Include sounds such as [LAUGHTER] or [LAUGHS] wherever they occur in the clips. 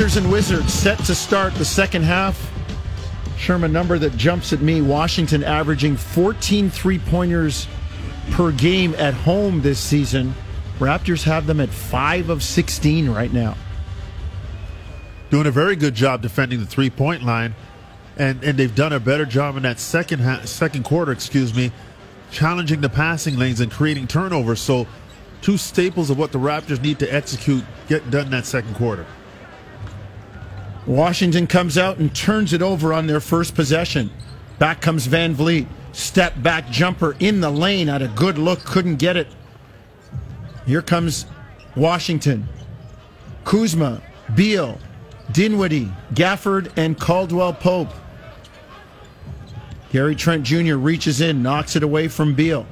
Raptors and Wizards set to start the second half. Sherman, number that jumps at me Washington averaging 14 three pointers per game at home this season. Raptors have them at 5 of 16 right now. Doing a very good job defending the three point line. And, and they've done a better job in that second ha- second quarter, excuse me, challenging the passing lanes and creating turnovers. So, two staples of what the Raptors need to execute get done that second quarter. Washington comes out and turns it over on their first possession. Back comes Van Vleet. Step back jumper in the lane. Had a good look, couldn't get it. Here comes Washington. Kuzma, Beal, Dinwiddie, Gafford, and Caldwell Pope. Gary Trent Jr. reaches in, knocks it away from Beal.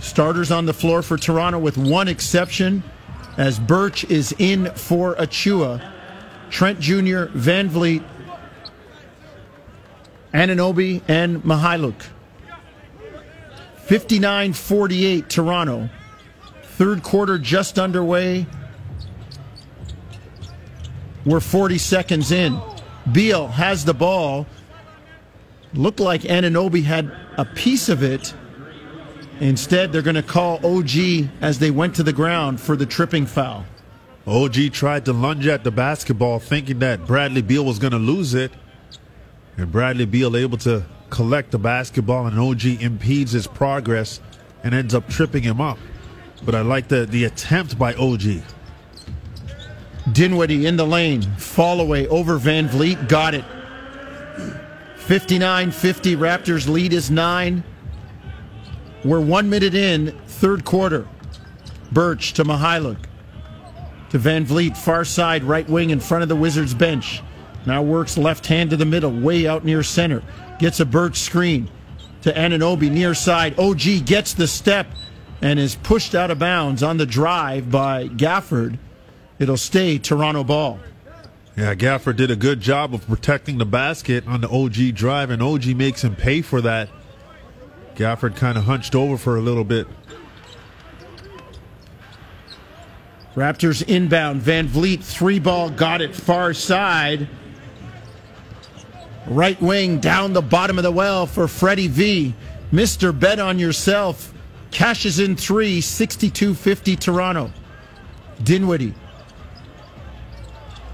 Starters on the floor for Toronto with one exception as Birch is in for Achiuwa. Trent Jr., Van Vleet, Anunoby, and Mykhailiuk. 59 48 Toronto. Third quarter just underway. We're 40 seconds in. Beal has the ball. Looked like Anunoby had a piece of it. Instead, they're going to call OG as they went to the ground for the tripping foul. OG tried to lunge at the basketball thinking that Bradley Beal was going to lose it. And Bradley Beal able to collect the basketball and OG impedes his progress and ends up tripping him up. But I like the, the attempt by OG. Dinwiddie in the lane, fall away over Van Vleet, got it. 59 50, Raptors lead is nine. We're one minute in, third quarter. Birch to Mykhailiuk. To Van Vleet, far side, right wing in front of the Wizards bench. Now works left hand to the middle, way out near center. Gets a Birch screen to Anunoby near side. OG gets the step and is pushed out of bounds on the drive by Gafford. It'll stay Toronto ball. Yeah, Gafford did a good job of protecting the basket on the OG drive, and OG makes him pay for that. Gafford kind of hunched over for a little bit. Raptors inbound. Van Vleet, three ball, got it far side. Right wing down the bottom of the well for Freddie V. Mr. Bet on Yourself cashes in three, 62 50 Toronto. Dinwiddie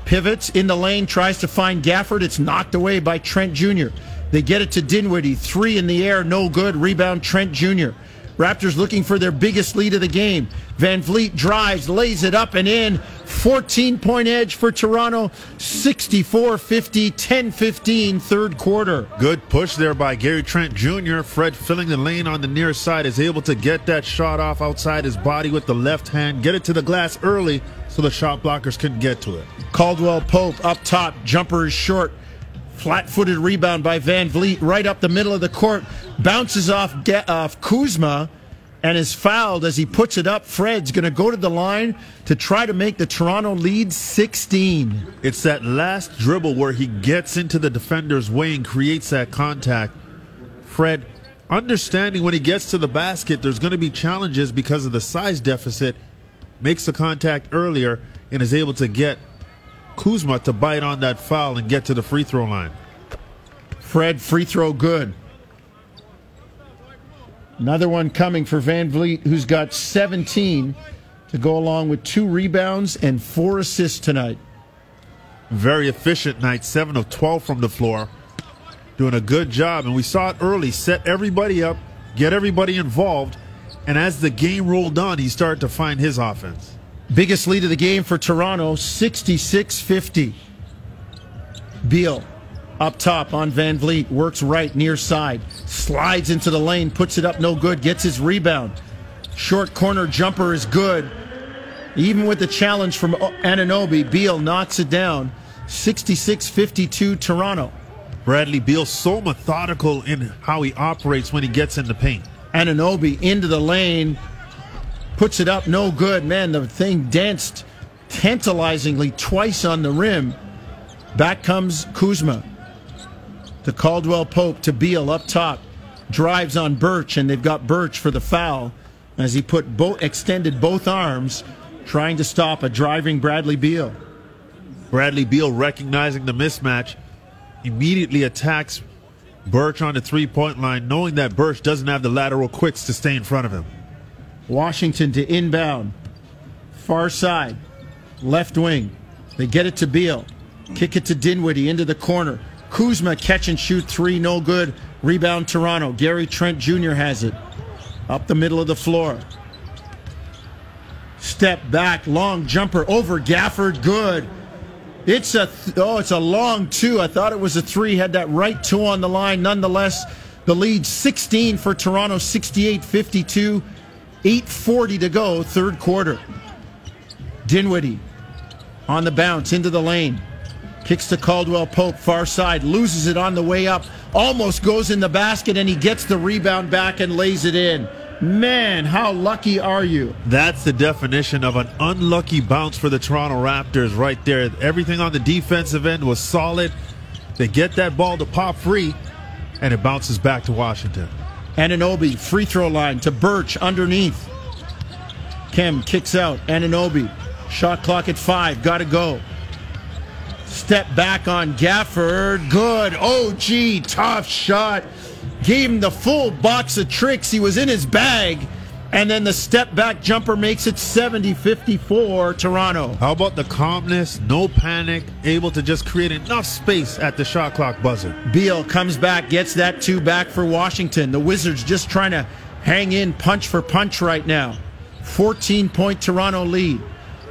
pivots in the lane, tries to find Gafford. It's knocked away by Trent Jr. They get it to Dinwiddie. Three in the air, no good. Rebound, Trent Jr. Raptors looking for their biggest lead of the game. Van Vleet drives, lays it up and in. 14 point edge for Toronto. 64 50, 10 15, third quarter. Good push there by Gary Trent Jr. Fred filling the lane on the near side is able to get that shot off outside his body with the left hand, get it to the glass early so the shot blockers couldn't get to it. Caldwell Pope up top, jumper is short. Flat footed rebound by Van Vleet right up the middle of the court. Bounces off, off Kuzma and is fouled as he puts it up. Fred's going to go to the line to try to make the Toronto lead 16. It's that last dribble where he gets into the defender's way and creates that contact. Fred, understanding when he gets to the basket, there's going to be challenges because of the size deficit, makes the contact earlier and is able to get Kuzma to bite on that foul and get to the free throw line. Fred, free throw good. Another one coming for Van Vleet, who's got 17 to go along with two rebounds and four assists tonight. Very efficient night, 7 of 12 from the floor. Doing a good job. And we saw it early, set everybody up, get everybody involved. And as the game rolled on, he started to find his offense. Biggest lead of the game for Toronto, 66 50. Beal up top on Van Vleet, works right near side, slides into the lane, puts it up no good, gets his rebound. Short corner jumper is good. Even with the challenge from Anunoby, Beal knocks it down. 66 52 Toronto. Bradley Beal so methodical in how he operates when he gets in the paint. Anunoby into the lane, puts it up no good. Man, the thing danced tantalizingly twice on the rim. Back comes Kuzma to Caldwell Pope to Beal up top. Drives on Birch, and they've got Birch for the foul as he put both extended both arms, trying to stop a driving Bradley Beal. Bradley Beal recognizing the mismatch, immediately attacks Birch on the three point line, knowing that Birch doesn't have the lateral quicks to stay in front of him. Washington to inbound. Far side. Left wing. They get it to Beal. Kick it to Dinwiddie into the corner. Kuzma catch and shoot three, no good. Rebound Toronto. Gary Trent Jr. has it. Up the middle of the floor. Step back, long jumper over Gafford, good. It's a th- oh, it's a long two. I thought it was a three. Had that right two on the line. Nonetheless, the lead 16 for Toronto, 68-52. 8:40 to go, third quarter. Dinwiddie on the bounce into the lane. Kicks to Caldwell Pope, far side, loses it on the way up, almost goes in the basket, and he gets the rebound back and lays it in. Man, how lucky are you? That's the definition of an unlucky bounce for the Toronto Raptors right there. Everything on the defensive end was solid. They get that ball to pop free, and it bounces back to Washington. Anunoby, free throw line to Birch underneath. Kem kicks out. Anunoby, shot clock at five, gotta go. Step back on Gafford. Good. OG, tough shot. Gave him the full box of tricks. He was in his bag. And then the step back jumper makes it 70 54 Toronto. How about the calmness, no panic, able to just create enough space at the shot clock buzzer? Beal comes back, gets that two back for Washington. The Wizards just trying to hang in punch for punch right now. 14 point Toronto lead.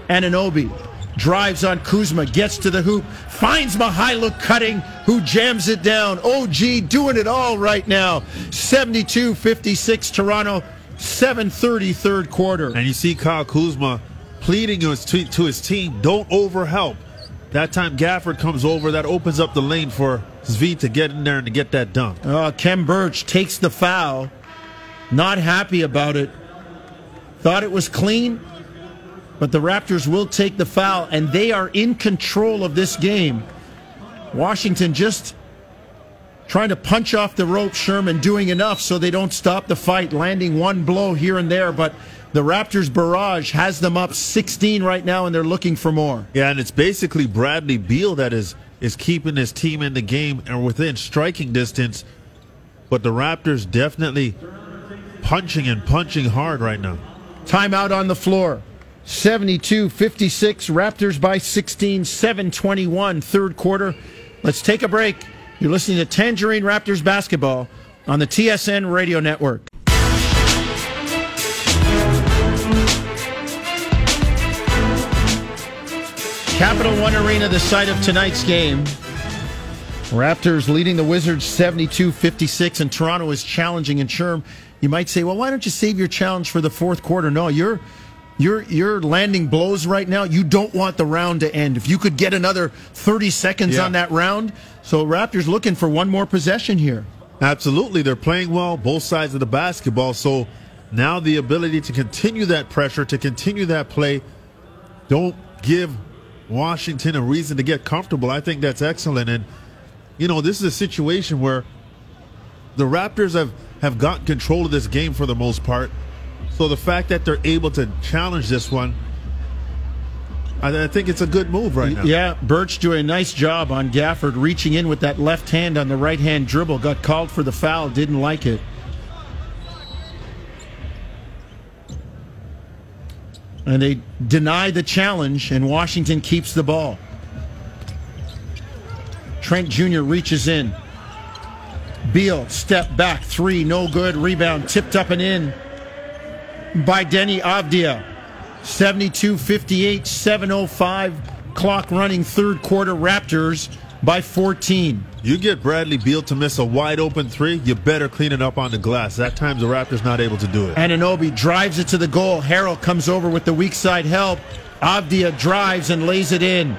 Anunoby drives on Kuzma, gets to the hoop, finds Mykhailiuk cutting, who jams it down. OG doing it all right now. 72 56 Toronto. 7:30 third quarter. And you see Kyle Kuzma pleading to his, to his team, don't overhelp. That time Gafford comes over, that opens up the lane for Svi to get in there and to get that dunk. Uh, Kem Birch takes the foul, not happy about it. Thought it was clean, but the Raptors will take the foul, and they are in control of this game. Washington just trying to punch off the rope, Sherman doing enough so they don't stop the fight, landing one blow here and there, but the Raptors barrage has them up 16 right now and they're looking for more. Yeah, and it's basically Bradley Beal that is is keeping his team in the game and within striking distance. But the Raptors definitely punching and punching hard right now. Timeout on the floor. 72 56, Raptors by 16, 721, third quarter. Let's take a break. You're listening to Tangerine Raptors basketball on the TSN radio network. Capital One Arena, the site of tonight's game. Raptors leading the Wizards 72 56, and Toronto is challenging. And Sherm, you might say, well, why don't you save your challenge for the fourth quarter? No, you're. You're you're landing blows right now. You don't want the round to end. If you could get another 30 seconds Yeah. on that round, so Raptors looking for one more possession here. Absolutely. They're playing well, both sides of the basketball. So now the ability to continue that pressure, to continue that play, don't give Washington a reason to get comfortable. I think that's excellent. And, you know, this is a situation where the Raptors have, have gotten control of this game for the most part. So the fact that they're able to challenge this one, I, think it's a good move right now. Yeah, Birch doing a nice job on Gafford, reaching in with that left hand on the right hand dribble. Got called for the foul, didn't like it. And they deny the challenge, and Washington keeps the ball. Trent Jr. reaches in. Beal, step back, three, no good. Rebound, tipped up and in by Deni Avdija. 72 58, 705. Clock running third quarter. Raptors by 14. You get Bradley Beal to miss a wide open three, you better clean it up on the glass. That time the Raptors not able to do it. Anunoby drives it to the goal. Harrell comes over with the weak side help. Avdija drives and lays it in.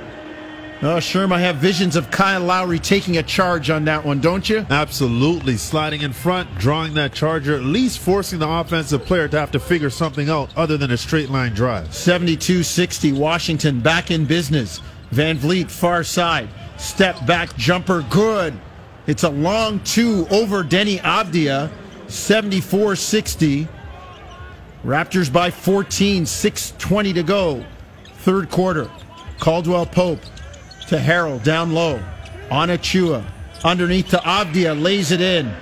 Oh, Sherm, I have visions of Kyle Lowry taking a charge on that one, don't you? Absolutely. Sliding in front, drawing that charger, at least forcing the offensive player to have to figure something out other than a straight line drive. 72 60, Washington back in business. Van Vleet, far side. Step back jumper, good. It's a long two over Deni Avdija. 74 60. Raptors by 14, 6.20 to go. Third quarter. Caldwell Pope to Harrell, down low. On Achiuwa. Underneath to Avdija, lays it in.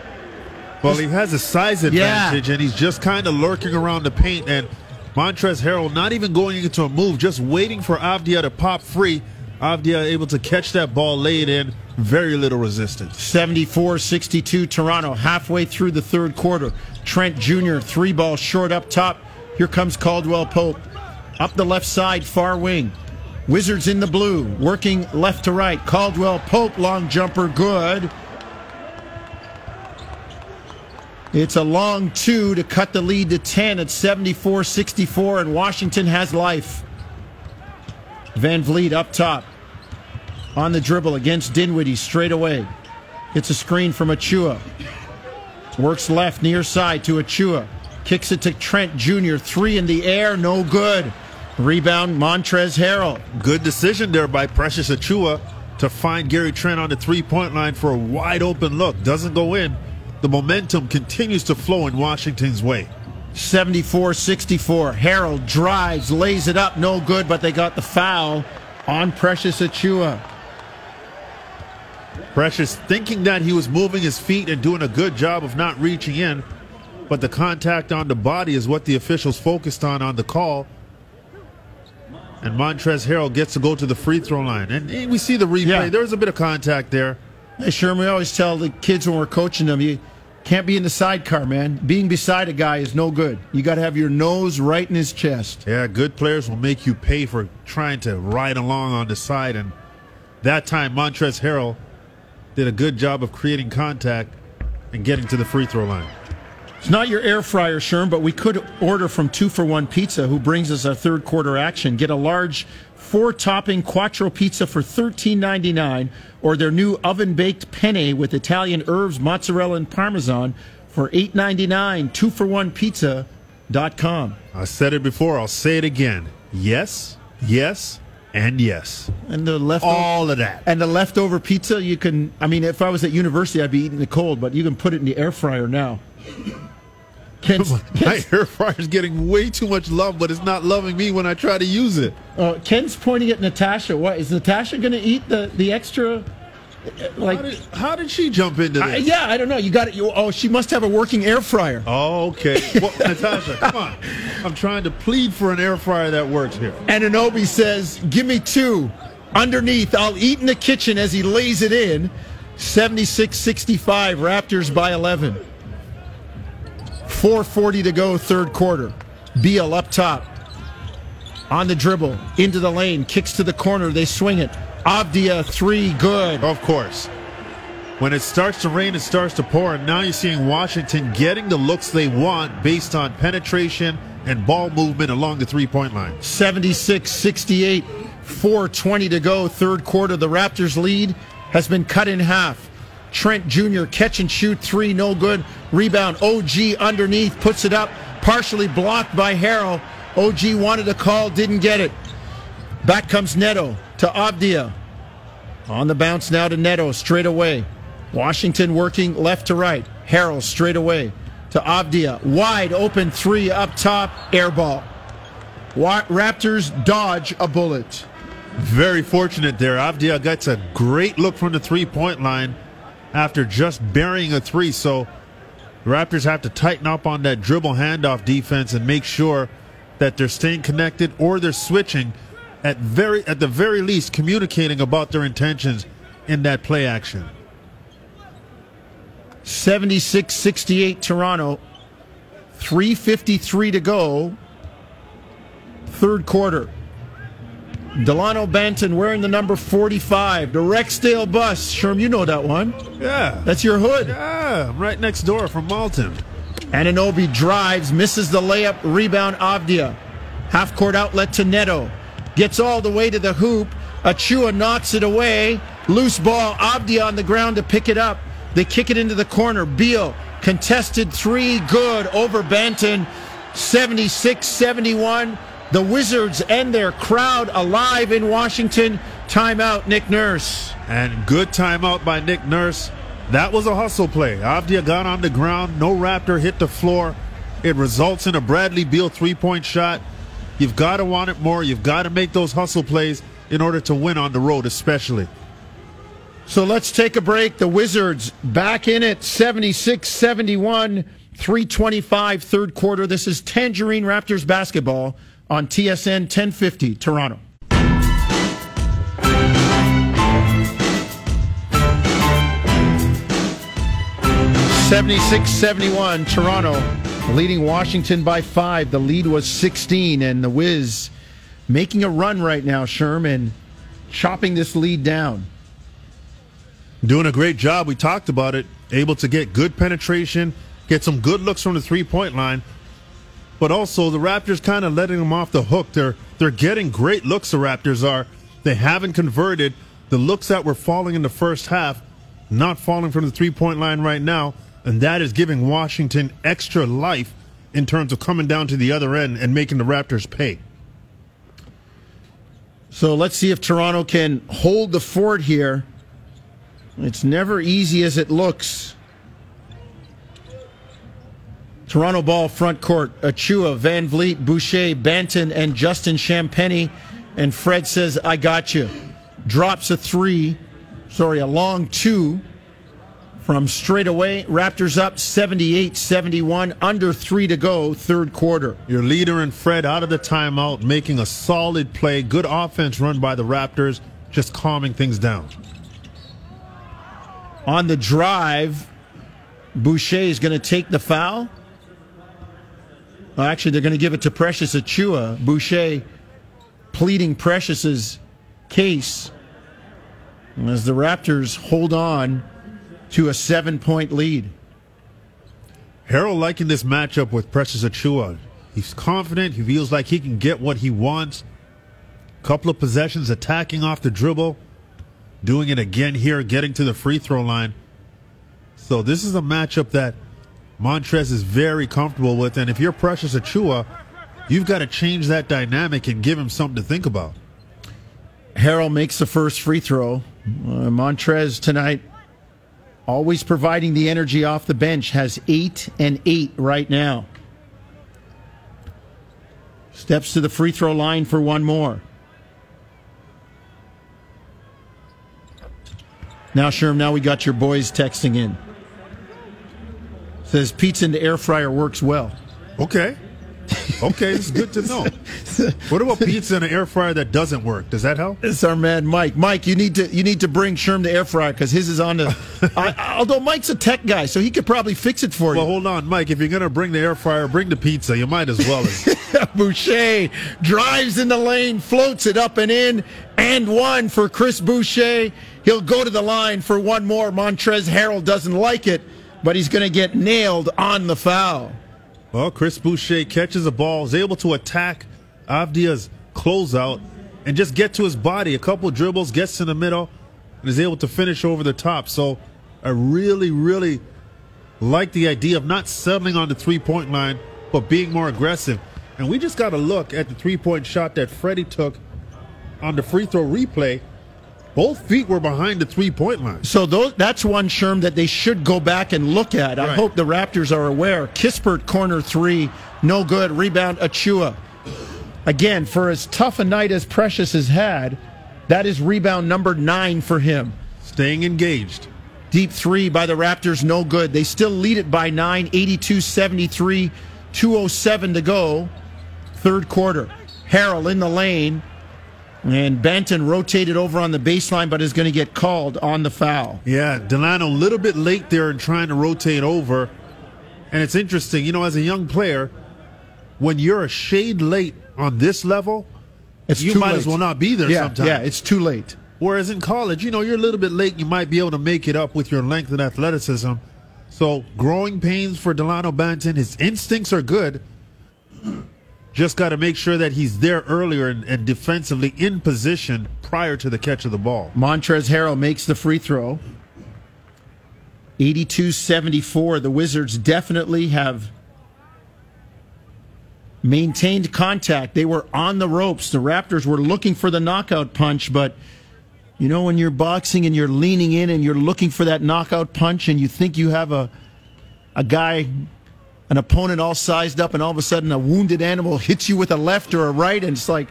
Well, he has a size advantage, and he's just kind of lurking around the paint. And Montrez Harrell not even going into a move, just waiting for Avdija to pop free. Avdija able to catch that ball, lay it in, very little resistance. 74 62 Toronto, halfway through the third quarter. Trent Jr., three ball short up top. Here comes Caldwell Pope. Up the left side, far wing. Wizards in the blue, working left to right. Caldwell Pope, long jumper, good. It's a long two to cut the lead to 10 at 74 64, and Washington has life. Van Vleet up top. On the dribble against Dinwiddie straight away. It's a screen from Achiuwa. Works left near side to Achiuwa. Kicks it to Trent Jr. Three in the air, no good. Rebound Montrez Harrell. Good decision there by Precious Achiuwa to find Gary Trent on the three point line for a wide open look. Doesn't go in. The momentum continues to flow in Washington's way. 74 64. Harrell drives, lays it up, no good, but they got the foul on Precious Achiuwa. Precious thinking that he was moving his feet and doing a good job of not reaching in, but the contact on the body is what the officials focused on on the call. And Montrez Harrell gets to go to the free throw line. And, and we see the replay. Yeah. There's a bit of contact there. Hey, Sherman, we always tell the kids when we're coaching them, you can't be in the sidecar, man. Being beside a guy is no good. You got to have your nose right in his chest. Yeah, good players will make you pay for trying to ride along on the side. And that time, Montrez Harrell did a good job of creating contact and getting to the free throw line. It's not your air fryer, Sherm, but we could order from Two for One Pizza, who brings us our third quarter action. Get a large four topping quattro pizza for $13.99 or their new oven baked penne with Italian herbs, mozzarella, and parmesan for $8.99. Two for One Pizza.com. I said it before, I'll say it again. Yes, yes, and yes. And the leftover, All of that. and the leftover pizza, you can. I mean, if I was at university, I'd be eating it cold, but you can put it in the air fryer now. Ken's, [LAUGHS] My air fryer's getting way too much love, but it's not loving me when I try to use it. uh, Ken's pointing at Natasha. What is Natasha going to eat the the extra? uh, Like, How did, how did she jump into I, this? yeah, I don't know. You got it. You, oh, she must have a working air fryer. Oh, okay. [LAUGHS] Well, Natasha, come on. I'm trying to plead for an air fryer that works here. And Anunoby says, "Give me two. Underneath, I'll eat in the kitchen as he lays it in." 76-65, Raptors by 11. 4:40 to go, third quarter. Beal up top, on the dribble, into the lane, kicks to the corner. They swing it. Avdija three, good. Of course. When it starts to rain, it starts to pour, and now you're seeing Washington getting the looks they want based on penetration and ball movement along the three point line. 76 68, 420 to go, third quarter. The Raptors' lead has been cut in half. Trent Jr. catch and shoot three, no good. Rebound. OG underneath, puts it up, partially blocked by Harrell. OG wanted a call, didn't get it. Back comes Neto to Avdija. On the bounce now to Neto, straight away. Washington working left to right. Harrell straight away to Avdija. Wide open three up top, air ball. Raptors dodge a bullet. Very fortunate there. Avdija gets a great look from the three point line after just burying a three. So the Raptors have to tighten up on that dribble handoff defense and make sure that they're staying connected or they're switching at very at the very least communicating about their intentions in that play action. 76 68 Toronto. 3.53 to go. Third quarter. Delano Banton wearing the number 45. The Rexdale bus. Sherm, you know that one. Yeah. That's your hood. Yeah, I'm right next door from Malton. Anunoby drives, misses the layup, rebound Avdija. Half court outlet to Neto. Gets all the way to the hoop. Achiuwa knocks it away. Loose ball. Avdija on the ground to pick it up. They kick it into the corner. Beal contested three. Good over Banton. 76 71. The Wizards and their crowd alive in Washington. Timeout, Nick Nurse. And good timeout by Nick Nurse. That was a hustle play. Avdija got on the ground. No Raptor hit the floor. It results in a Bradley Beal three point shot. You've got to want it more. You've got to make those hustle plays. in order to win on the road, especially. So let's take a break. The Wizards back in it 76 71, 325, third quarter. This is Tangerine Raptors basketball on TSN 1050, Toronto. 76 71, Toronto leading Washington by five. The lead was 16, and the Wiz making a run right now, Sherman, chopping this lead down. Doing a great job. We talked about it. Able to get good penetration, get some good looks from the three point line. But also the Raptors kind of letting them off the hook. They're they're getting great looks. The Raptors are. They haven't converted the looks that were falling in the first half, not falling from the three point line right now and that is giving Washington extra life in terms of coming down to the other end and making the Raptors pay. So let's see if Toronto can hold the fort here. It's never easy as it looks. Toronto ball front court. Achiuwa, Van Vleet, Boucher, Banton, and Justin Champagnie. And Fred says, I got you. Drops a three. Sorry, a long two from straight away. Raptors up 78 71, under three to go, third quarter. Your leader and Fred out of the timeout, making a solid play. Good offense run by the Raptors, just calming things down. On the drive, Boucher is going to take the foul. Actually, they're going to give it to Precious Achiuwa. Boucher pleading Precious's case as the Raptors hold on to a seven point lead. Harrell liking this matchup with Precious Achiuwa. He's confident. He feels like he can get what he wants. Couple of possessions attacking off the dribble. Doing it again here, getting to the free throw line. So this is a matchup that Montrez is very comfortable with. And if you're Precious Achiuwa, you've got to change that dynamic and give him something to think about. Harrell makes the first free throw. Uh, Montrez tonight always providing the energy off the bench, has eight and eight right now. Steps to the free throw line for one more. Now, Sherm, now we got your boys texting in. Says pizza in the air fryer works well. Okay. Okay, it's good to know. What about pizza in an air fryer that doesn't work? Does that help? It's our man Mike. Mike, you need to you need to bring Sherm the air fryer because his is on the. [LAUGHS] I, although Mike's a tech guy, so he could probably fix it for well, you. Well, hold on, Mike. If you're gonna bring the air fryer, bring the pizza. You might as well. [LAUGHS] Boucher drives in the lane, floats it up and in, and one for Chris Boucher. He'll go to the line for one more. Montrez Harrell doesn't like it, but he's going to get nailed on the foul. Well, Chris Boucher catches the ball, is able to attack Avdija's closeout and just get to his body. A couple dribbles, gets in the middle, and is able to finish over the top. So I really, really like the idea of not settling on the three point line, but being more aggressive. And we just got to look at the three point shot that Freddie took on the free throw replay both feet were behind the three point line. So those, that's one Sherm that they should go back and look at. I right. hope the Raptors are aware. Kispert corner three, no good. Rebound Achiuwa. Again, for as tough a night as Precious has had, that is rebound number nine for him. Staying engaged. Deep three by the Raptors, no good. They still lead it by nine, 82 73, 207 to go. Third quarter. Harrell in the lane. And Banton rotated over on the baseline, but is going to get called on the foul. Yeah, Delano a little bit late there in trying to rotate over. And it's interesting, you know, as a young player, when you're a shade late on this level, it's you might late. as well not be there yeah, sometimes. Yeah, it's too late. Whereas in college, you know, you're a little bit late. You might be able to make it up with your length and athleticism. So, growing pains for Delano Banton. His instincts are good. Just got to make sure that he's there earlier and, and, defensively in position prior to the catch of the ball. Montrez Harrell makes the free throw. 82 74. The Wizards definitely have maintained contact. They were on the ropes. The Raptors were looking for the knockout punch, but you know, when you're boxing and you're leaning in and you're looking for that knockout punch and you think you have a, a guy an opponent all sized up, and all of a sudden a wounded animal hits you with a left or a right, and it's like,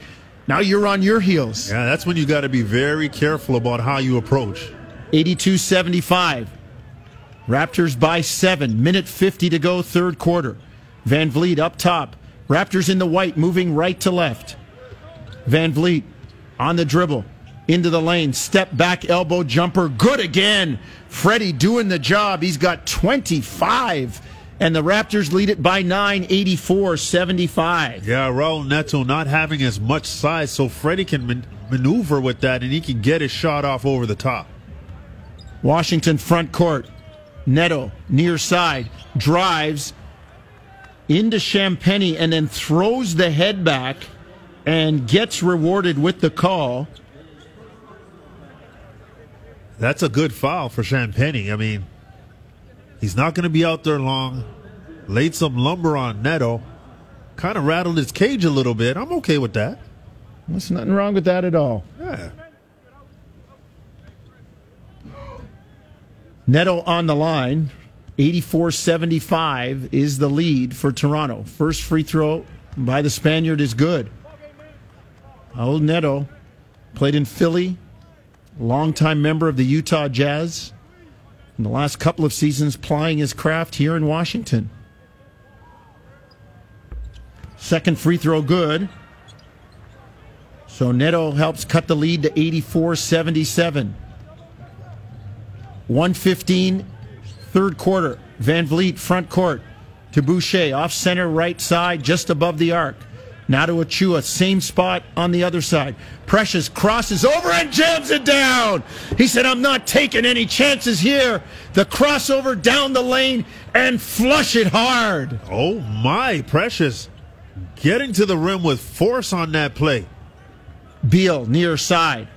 Now you're on your heels. Yeah, that's when you got to be very careful about how you approach. 82 75. Raptors by seven. Minute 50 to go, third quarter. Van Vleet up top. Raptors in the white, moving right to left. Van Vleet on the dribble. Into the lane. Step back elbow jumper. Good again. Freddie doing the job. He's got 25. And the Raptors lead it by nine, 84 75. Yeah, Raul Neto not having as much size, so Freddie can man- maneuver with that and he can get his shot off over the top. Washington front court. Neto near side drives into Champagnie and then throws the head back and gets rewarded with the call. That's a good foul for Champagnie. I mean, he's not going to be out there long. Laid some lumber on Neto. Kind of rattled his cage a little bit. I'm okay with that. There's nothing wrong with that at all. Yeah. Neto on the line. 84 75 is the lead for Toronto. First free throw by the Spaniard is good. Old Neto played in Philly, longtime member of the Utah Jazz. In the last couple of seasons, plying his craft here in Washington. Second free throw good. So Neto helps cut the lead to 84 77. 115, third quarter. Van Vleet, front court to Boucher, off center, right side, just above the arc. Now to Achiuwa, same spot on the other side. Precious crosses over and jams it down. He said, I'm not taking any chances here. The crossover down the lane and flush it hard. Oh my, Precious. Getting to the rim with force on that play. Beal near side.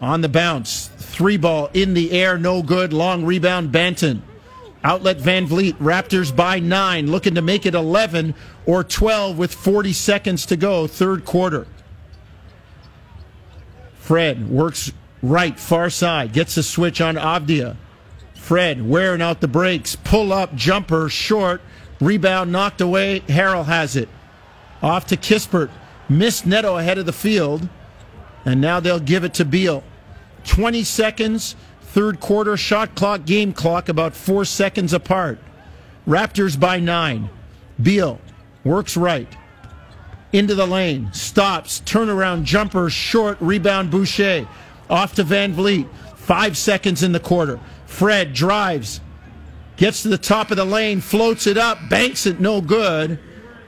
On the bounce. Three ball in the air, no good. Long rebound, Banton. Outlet Van Vleet, Raptors by nine, looking to make it 11 or 12 with 40 seconds to go, third quarter. Fred works right, far side, gets a switch on Avdija. Fred wearing out the brakes, pull up, jumper, short, rebound knocked away. Harrell has it. Off to Kispert, missed Neto ahead of the field, and now they'll give it to Beal. 20 seconds, third quarter shot clock, game clock about four seconds apart. Raptors by nine. Beal works right. Into the lane, stops, turnaround jumper, short, rebound Boucher. Off to Van Vleet. Five seconds in the quarter. Fred drives, gets to the top of the lane, floats it up, banks it, no good.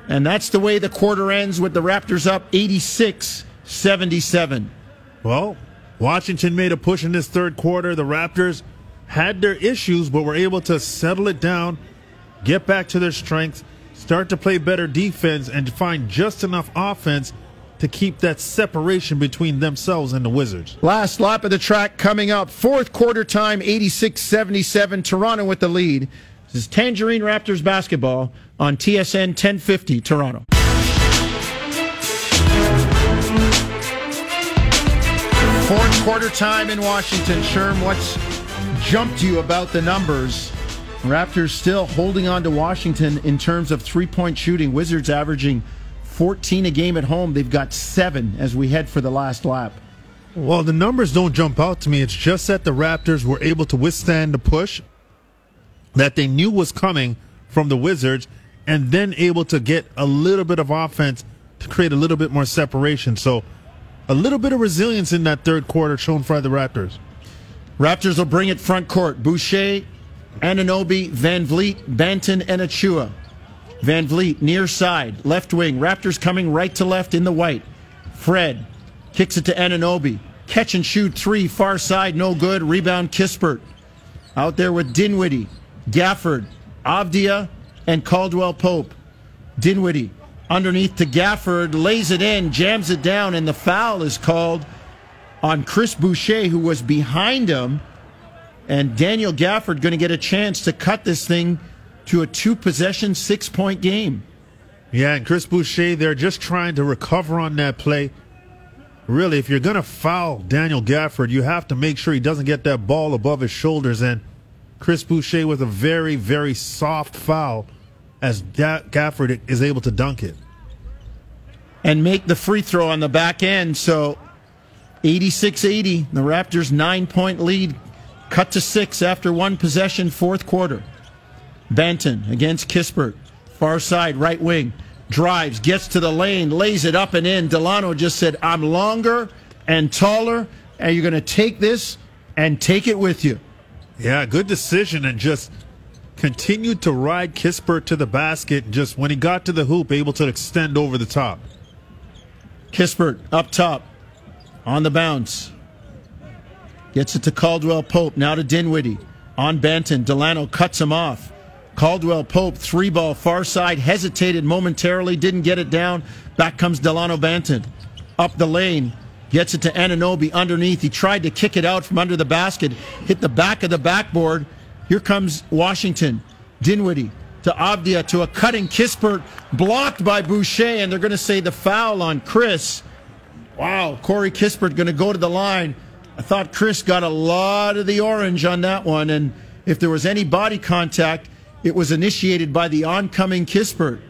And that's the way the quarter ends with the Raptors up 86 77. Well, Washington made a push in this third quarter. The Raptors had their issues, but were able to settle it down, get back to their strengths, start to play better defense, and find just enough offense to keep that separation between themselves and the Wizards. Last lap of the track coming up. Fourth quarter time, 86 77. Toronto with the lead. This is Tangerine Raptors basketball on TSN 1050 Toronto. Fourth quarter time in Washington. Sherm, what's jumped you about the numbers? Raptors still holding on to Washington in terms of three point shooting. Wizards averaging 14 a game at home. They've got seven as we head for the last lap. Well, the numbers don't jump out to me. It's just that the Raptors were able to withstand the push that they knew was coming from the Wizards and then able to get a little bit of offense to create a little bit more separation. So, a little bit of resilience in that third quarter shown by the Raptors. Raptors will bring it front court. Boucher, Anunoby, Van Vleet, Banton, and Achiuwa. Van Vleet near side, left wing. Raptors coming right to left in the white. Fred kicks it to Anunoby. Catch and shoot three, far side, no good. Rebound Kispert. Out there with Dinwiddie, Gafford, Avdija, and Caldwell Pope. Dinwiddie underneath to Gafford, lays it in, jams it down, and the foul is called on Chris Boucher, who was behind him. And Daniel Gafford going to get a chance to cut this thing to a two possession, six point game. Yeah, and Chris Boucher, they're just trying to recover on that play. Really, if you're going to foul Daniel Gafford, you have to make sure he doesn't get that ball above his shoulders. And Chris Boucher with a very, very soft foul as Gafford is able to dunk it. And make the free throw on the back end. So 86 80, the Raptors' nine point lead cut to six after one possession, fourth quarter. Banton against Kispert, far side, right wing, drives, gets to the lane, lays it up and in. Delano just said, I'm longer and taller, and you're going to take this and take it with you. Yeah, good decision, and just continued to ride Kispert to the basket. Just when he got to the hoop, able to extend over the top. Kispert up top on the bounce. Gets it to Caldwell Pope. Now to Dinwiddie. On Banton. Delano cuts him off. Caldwell Pope, three ball far side, hesitated momentarily, didn't get it down. Back comes Delano Banton. Up the lane. Gets it to Anunoby underneath. He tried to kick it out from under the basket. Hit the back of the backboard. Here comes Washington. Dinwiddie to Avdija to a cutting Kispert, blocked by Boucher, and they're going to say the foul on Chris. Wow, Corey Kispert going to go to the line. I thought Chris got a lot of the orange on that one, and if there was any body contact, it was initiated by the oncoming Kispert.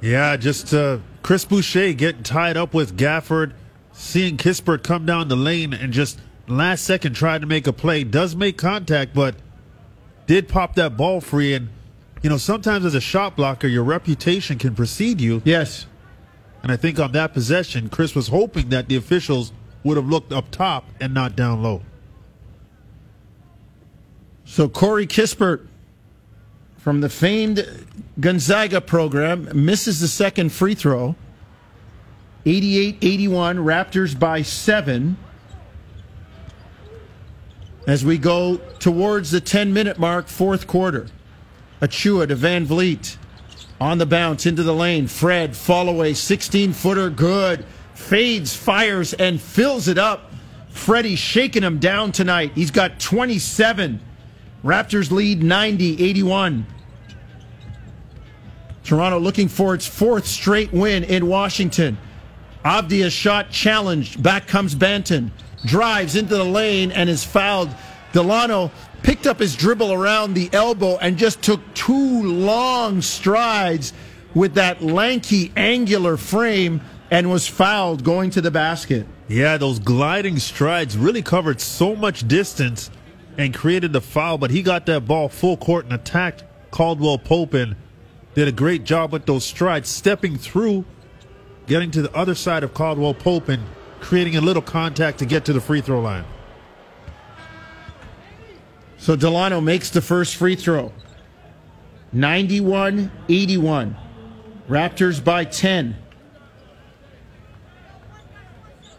Yeah, just uh, Chris Boucher getting tied up with Gafford, seeing Kispert come down the lane and just last second tried to make a play. Does make contact, but did pop that ball free. And, you know, sometimes as a shot blocker, your reputation can precede you. Yes. And I think on that possession, Chris was hoping that the officials would have looked up top and not down low. So Corey Kispert from the famed Gonzaga program misses the second free throw. 88 81, Raptors by seven. As we go towards the 10 minute mark, fourth quarter. Achiuwa to Van Vleet on the bounce into the lane. Fred, fall away, 16 footer, good. Fades, fires, and fills it up. Freddie shaking him down tonight. He's got 27. Raptors lead 90 81. Toronto looking for its fourth straight win in Washington. Avdija shot challenged. Back comes Banton. Drives into the lane and is fouled. Delano picked up his dribble around the elbow and just took two long strides with that lanky, angular frame and was fouled going to the basket. Yeah, those gliding strides really covered so much distance and created the foul, but he got that ball full court and attacked Caldwell Pope and did a great job with those strides, stepping through, getting to the other side of Caldwell Pope and creating a little contact to get to the free throw line. So Delano makes the first free throw. 91 81. Raptors by 10.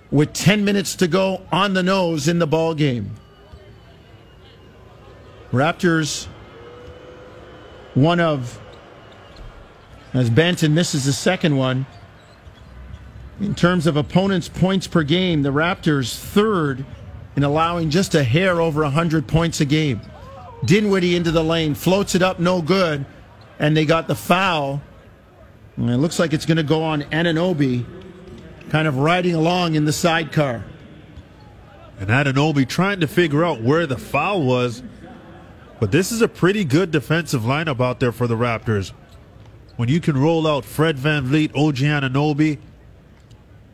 With 10 minutes to go on the nose in the ball game. Raptors, one of, as Banton misses the second one, in terms of opponents' points per game, the Raptors third in allowing just a hair over 100 points a game. Dinwiddie into the lane, floats it up, no good, and they got the foul. And it looks like it's going to go on Anunoby, kind of riding along in the sidecar. And Anunoby trying to figure out where the foul was. But this is a pretty good defensive lineup out there for the Raptors. When you can roll out Fred Van Vleet, OG Anunoby,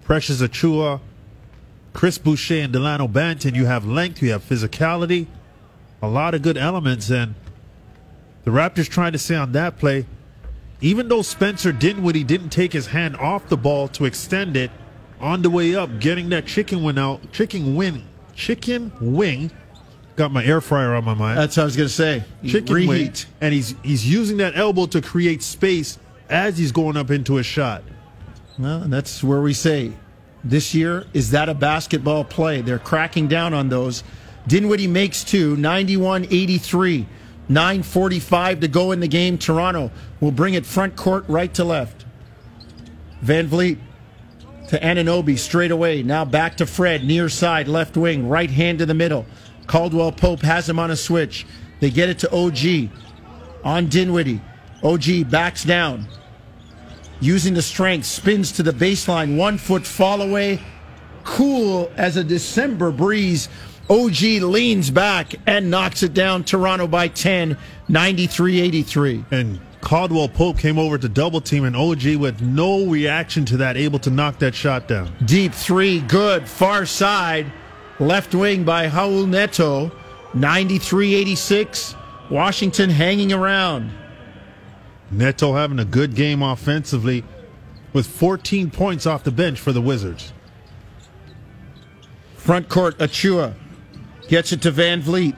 Precious Achiuwa, Chris Boucher, and Delano Banton, you have length, you have physicality, a lot of good elements. And the Raptors trying to say on that play, even though Spencer Dinwiddie didn't take his hand off the ball to extend it on the way up, getting that chicken wing out, chicken wing, chicken wing. Got my air fryer on my mind. That's what I was going to say. chicken Reheat. wing, and he's he's using that elbow to create space as he's going up into a shot. Well, that's where we say this year is that a basketball play? They're cracking down on those. Dinwiddie makes two, 91 83. 9.45 to go in the game. Toronto will bring it front court right to left. Van Vleet to Anunoby straight away. Now back to Fred, near side, left wing, right hand to the middle. Caldwell Pope has him on a switch. They get it to OG on Dinwiddie. OG backs down using the strength, spins to the baseline, one foot fall away, cool as a December breeze. OG leans back and knocks it down. Toronto by 10, 93 83. And Caldwell Pope came over to double team, and OG with no reaction to that, able to knock that shot down. Deep three, good. Far side, left wing by Raul Neto. 93 86. Washington hanging around. Neto having a good game offensively with 14 points off the bench for the Wizards. Front court, Achiuwa gets it to Van Vleet.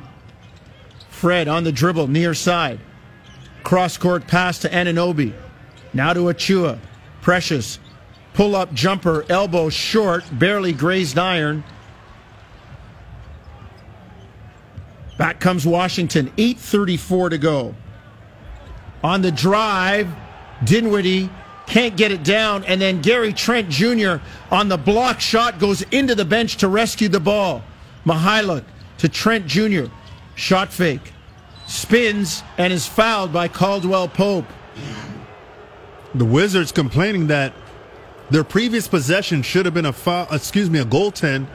Fred on the dribble, near side. Cross court pass to Anunoby. Now to Achiuwa. Precious. Pull up jumper, elbow short, barely grazed iron. Back comes Washington. 8.34 to go. On the drive, Dinwiddie can't get it down, and then Gary Trent Jr. on the block shot goes into the bench to rescue the ball. Mykhailiuk to Trent Jr. Shot fake. Spins and is fouled by Caldwell Pope. The Wizards complaining that their previous possession should have been a foul, excuse me, a goaltend.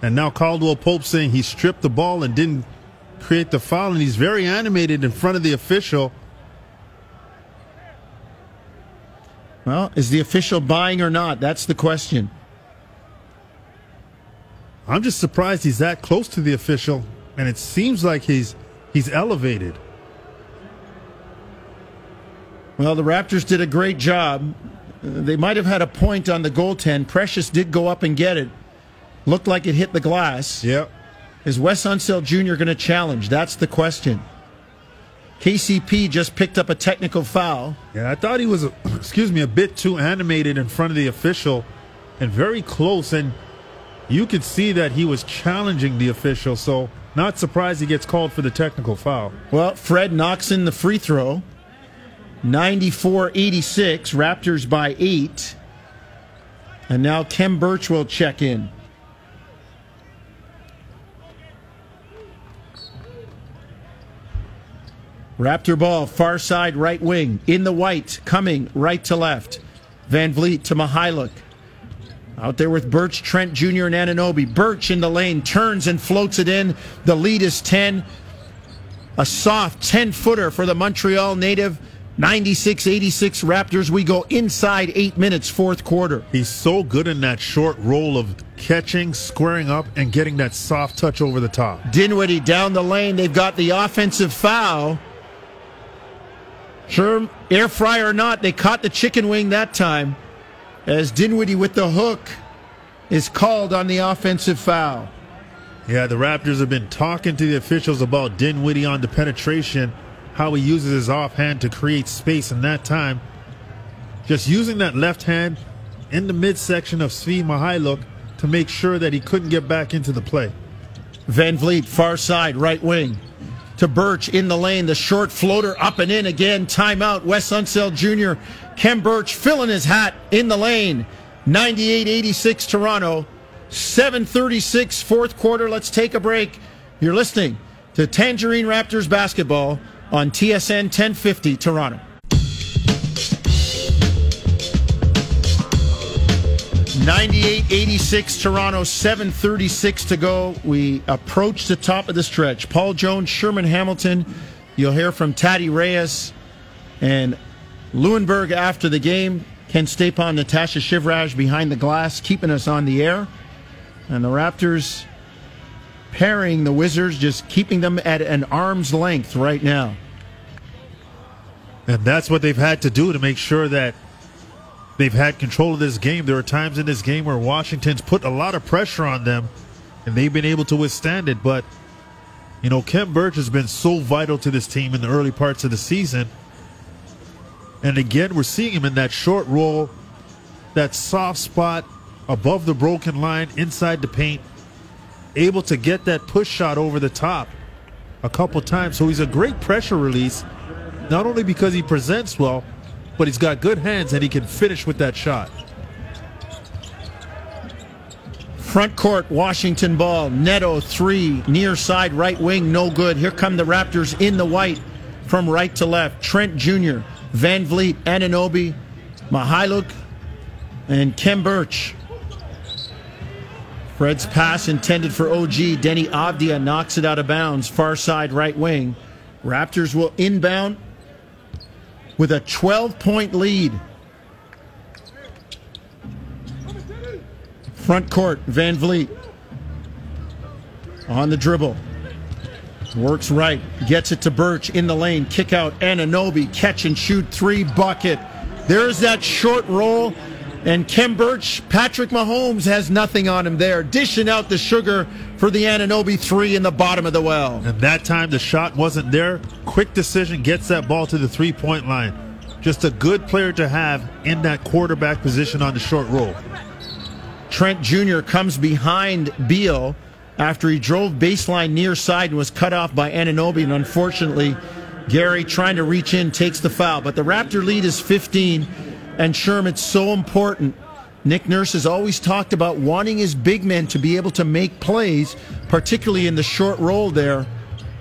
And now Caldwell Pope saying he stripped the ball and didn't create the foul, and he's very animated in front of the official. Well, is the official buying or not? That's the question. I'm just surprised he's that close to the official, and it seems like he's he's elevated. Well, the Raptors did a great job. They might have had a point on the goaltend. Precious did go up and get it. Looked like it hit the glass. Yep. Is Wes Unseld Jr. going to challenge? That's the question. KCP just picked up a technical foul. Yeah, I thought he was, uh, [CLEARS THROAT] excuse me, a bit too animated in front of the official and very close. And you could see that he was challenging the official. So, not surprised he gets called for the technical foul. Well, Fred knocks in the free throw. 94 86, Raptors by eight. And now Khem Birch will check in. Raptor ball, far side right wing, in the white, coming right to left. Van Vleet to Mykhailiuk. Out there with Birch, Trent Jr., and Anunoby. Birch in the lane, turns and floats it in. The lead is 10. A soft 10 footer for the Montreal native. 96 86 Raptors. We go inside eight minutes, fourth quarter. He's so good in that short roll of catching, squaring up, and getting that soft touch over the top. Dinwiddie down the lane. They've got the offensive foul. Sure, air fry or not, they caught the chicken wing that time as Dinwiddie with the hook is called on the offensive foul. Yeah, the Raptors have been talking to the officials about Dinwiddie on the penetration, how he uses his offhand to create space in that time. Just using that left hand in the midsection of Svi Mykhailiuk to make sure that he couldn't get back into the play. Van Vleet, far side, right wing to Birch in the lane. The short floater up and in again. Timeout. Wes Unseld Jr. Khem Birch filling his hat in the lane. 98 86 Toronto. 736 fourth quarter. Let's take a break. You're listening to Tangerine Raptors basketball on TSN 1050 Toronto. 98-86 Toronto, 736 to go. We approach the top of the stretch. Paul Jones, Sherman Hamilton. You'll hear from Taddy Reyes and Lewinberg after the game. Ken Stapon, Natasha Shivraj behind the glass, keeping us on the air. And the Raptors pairing the Wizards, just keeping them at an arm's length right now. And that's what they've had to do to make sure that they've had control of this game. There are times in this game where Washington's put a lot of pressure on them, and they've been able to withstand it. But, you know, Khem Birch has been so vital to this team in the early parts of the season. And again, we're seeing him in that short roll, that soft spot above the broken line, inside the paint, able to get that push shot over the top a couple times. So he's a great pressure release, not only because he presents well, but he's got good hands and he can finish with that shot. Front court, Washington ball. Neto three, near side right wing, no good. Here come the Raptors in the white from right to left. Trent Jr., Van Vleet, Anunoby, Mykhailiuk, and Khem Birch. Fred's pass intended for OG. Deni Avdija knocks it out of bounds. Far side right wing. Raptors will inbound with a 12 point lead. Front court, Van Vleet on the dribble. Works right, gets it to Birch in the lane, kick out Anunoby, catch and shoot three bucket. There's that short roll, and Kem Birch, Patrick Mahomes has nothing on him there, dishing out the sugar for the Anunoby three in the bottom of the well. And that time the shot wasn't there. Quick decision, gets that ball to the three point line. Just a good player to have in that quarterback position on the short roll. Trent Jr. comes behind Beal after he drove baseline near side and was cut off by Anunoby. And unfortunately, Gary trying to reach in takes the foul. But the Raptor lead is 15. And Sherm, it's so important. Nick Nurse has always talked about wanting his big men to be able to make plays, particularly in the short roll there.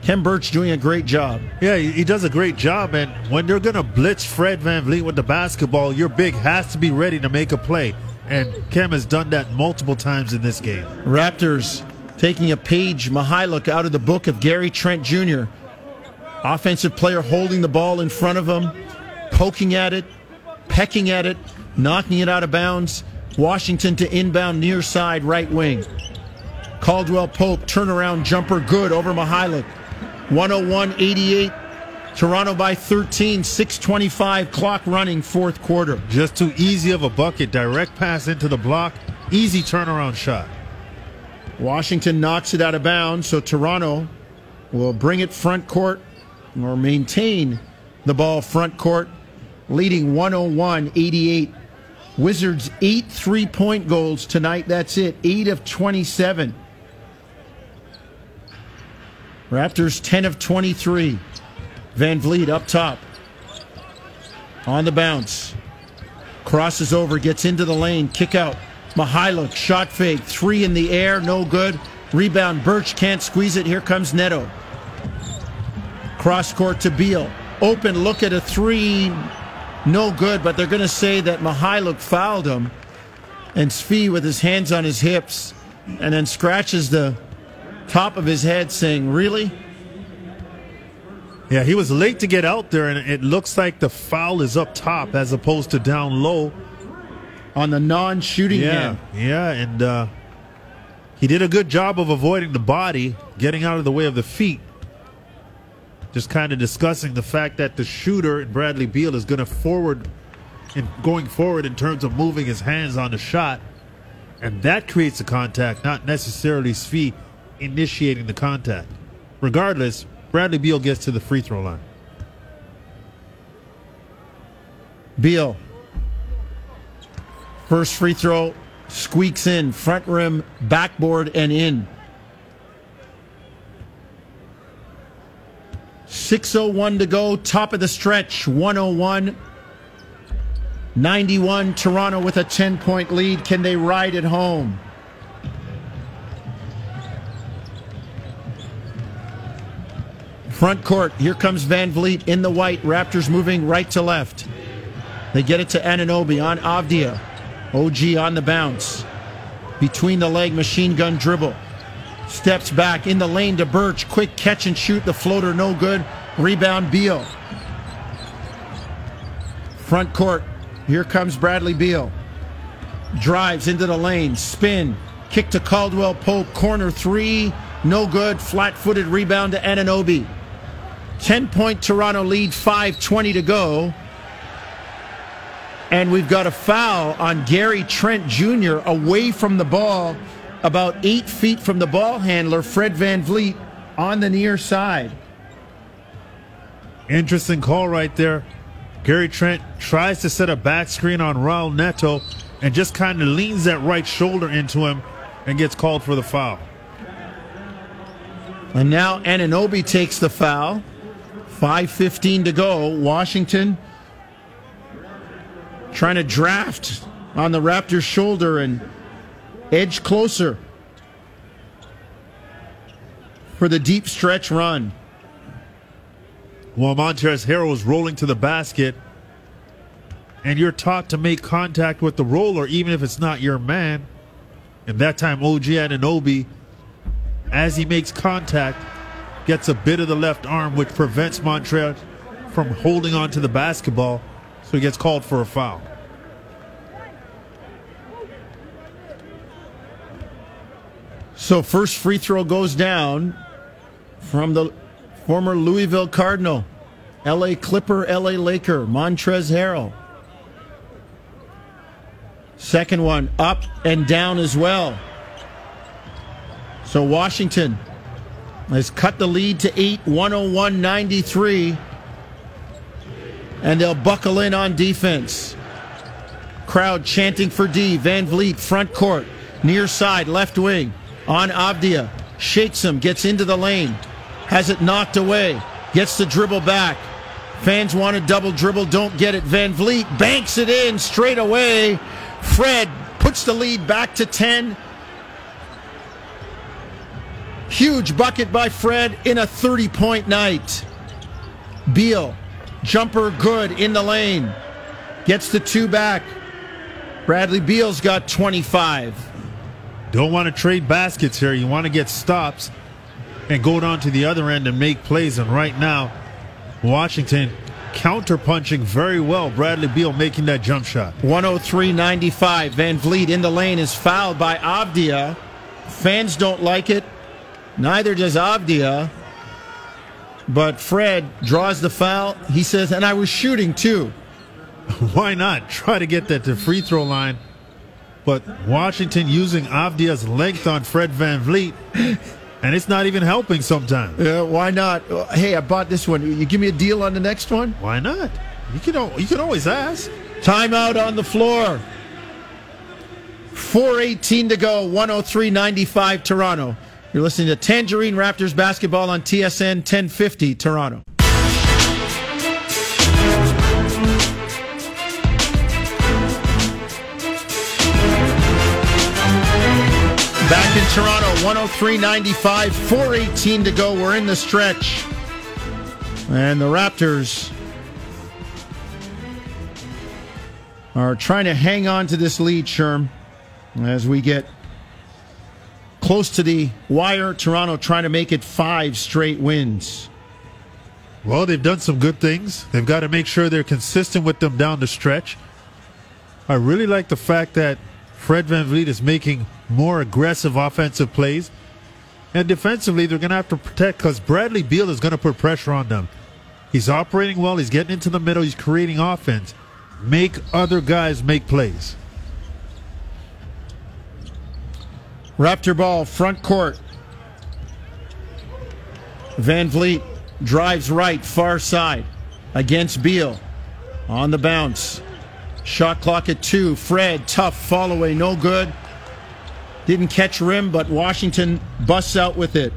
Kem Birch doing a great job. Yeah, he does a great job. And when they're going to blitz Fred Van Vleet with the basketball, your big has to be ready to make a play. And Kem has done that multiple times in this game. Raptors taking a page, Mykhailiuk, out of the book of Gary Trent Jr. Offensive player holding the ball in front of him, poking at it, pecking at it, knocking it out of bounds. Washington to inbound near side right wing. Caldwell Pope turnaround jumper good over Mykhailiuk. 101 88. Toronto by 13, 625 clock running fourth quarter. Just too easy of a bucket. Direct pass into the block. Easy turnaround shot. Washington knocks it out of bounds, so Toronto will bring it front court or maintain the ball front court, leading 101 88. Wizards eight three point goals tonight. That's it. Eight of 27. Raptors 10 of 23. Van Vleet up top. On the bounce. Crosses over, gets into the lane, kick out. Mykhailiuk, shot fake, three in the air, no good. Rebound, Birch can't squeeze it. Here comes Neto. Cross court to Beal. Open look at a three, no good, but they're going to say that Mykhailiuk fouled him. And Svi with his hands on his hips and then scratches the top of his head saying, Really? Yeah, he was late to get out there, and it looks like the foul is up top as opposed to down low. On the non shooting Yeah, hand. yeah, and uh, he did a good job of avoiding the body, getting out of the way of the feet. Just kind of discussing the fact that the shooter, Bradley Beal, is going to forward and going forward in terms of moving his hands on the shot. And that creates the contact, not necessarily Svi initiating the contact. Regardless, Bradley Beal gets to the free throw line. Beal. First free throw squeaks in, front rim, backboard, and in. 6.01 to go, top of the stretch, 101. 91, Toronto with a 10 point lead. Can they ride it home? Front court, here comes Van Vleet in the white. Raptors moving right to left. They get it to Anunoby on Avdija. OG on the bounce. Between the leg, machine gun dribble. Steps back in the lane to Birch. Quick catch and shoot. The floater no good. Rebound Beal. Front court. Here comes Bradley Beal. Drives into the lane. Spin. Kick to Caldwell Pope. Corner three. No good. Flat footed rebound to Anunoby. 10 point Toronto lead. 5.20 to go. And we've got a foul on Gary Trent Jr. away from the ball, about eight feet from the ball handler, Fred Van Vleet, on the near side. Interesting call right there. Gary Trent tries to set a back screen on Raul Neto and just kind of leans that right shoulder into him and gets called for the foul. And now Anunoby takes the foul. 5.15 to go. Washington trying to draft on the Raptors' shoulder and edge closer for the deep stretch run. While Montrezl Harrell is rolling to the basket, and you're taught to make contact with the roller, even if it's not your man. And that time, OG Anunoby, as he makes contact, gets a bit of the left arm, which prevents Montrezl from holding on to the basketball, so he gets called for a foul. So first free throw goes down from the former Louisville Cardinal, LA Clipper, LA Laker, Montrezl Harrell. Second one up and down as well. So Washington has cut the lead to 8, 101 93. And they'll buckle in on defense. Crowd chanting for D. Van Vleet, front court, near side, left wing, on Avdija. Shakes him, gets into the lane, has it knocked away, gets the dribble back. Fans want a double dribble, don't get it. Van Vleet banks it in straight away. Fred puts the lead back to 10. Huge bucket by Fred in a 30 point night. Beal, jumper good in the lane. Gets the two back. Bradley Beal's got 25. Don't want to trade baskets here. You want to get stops and go down to the other end and make plays. And right now, Washington counterpunching very well. Bradley Beal making that jump shot. 103 95. Van Vleet in the lane is fouled by Avdija. Fans don't like it. Neither does Avdija. But Fred draws the foul. He says, and I was shooting too. [LAUGHS] Why not? Try to get that to free throw line. But Washington using Avdija's length on Fred Van Vleet. And it's not even helping sometimes. Yeah, why not? Hey, I bought this one. You give me a deal on the next one? Why not? You can you can always ask. Timeout on the floor. 418 to go, 103.95 Toronto. You're listening to Tangerine Raptors basketball on TSN 1050 Toronto. Back in Toronto, 103.95, 418 to go. We're in the stretch. And the Raptors are trying to hang on to this lead, Sherm, as we get close to the wire. Toronto trying to make it five straight wins. Well, they've done some good things. They've got to make sure they're consistent with them down the stretch. I really like the fact that Fred Van Vleet is making more aggressive offensive plays. And defensively, they're going to have to protect because Bradley Beal is going to put pressure on them. He's operating well. He's getting into the middle. He's creating offense. Make other guys make plays. Raptor ball, front court. Van Vleet drives right, far side against Beal. On the bounce. Shot clock at two. Fred, tough fall away, no good. Didn't catch rim, but Washington busts out with it.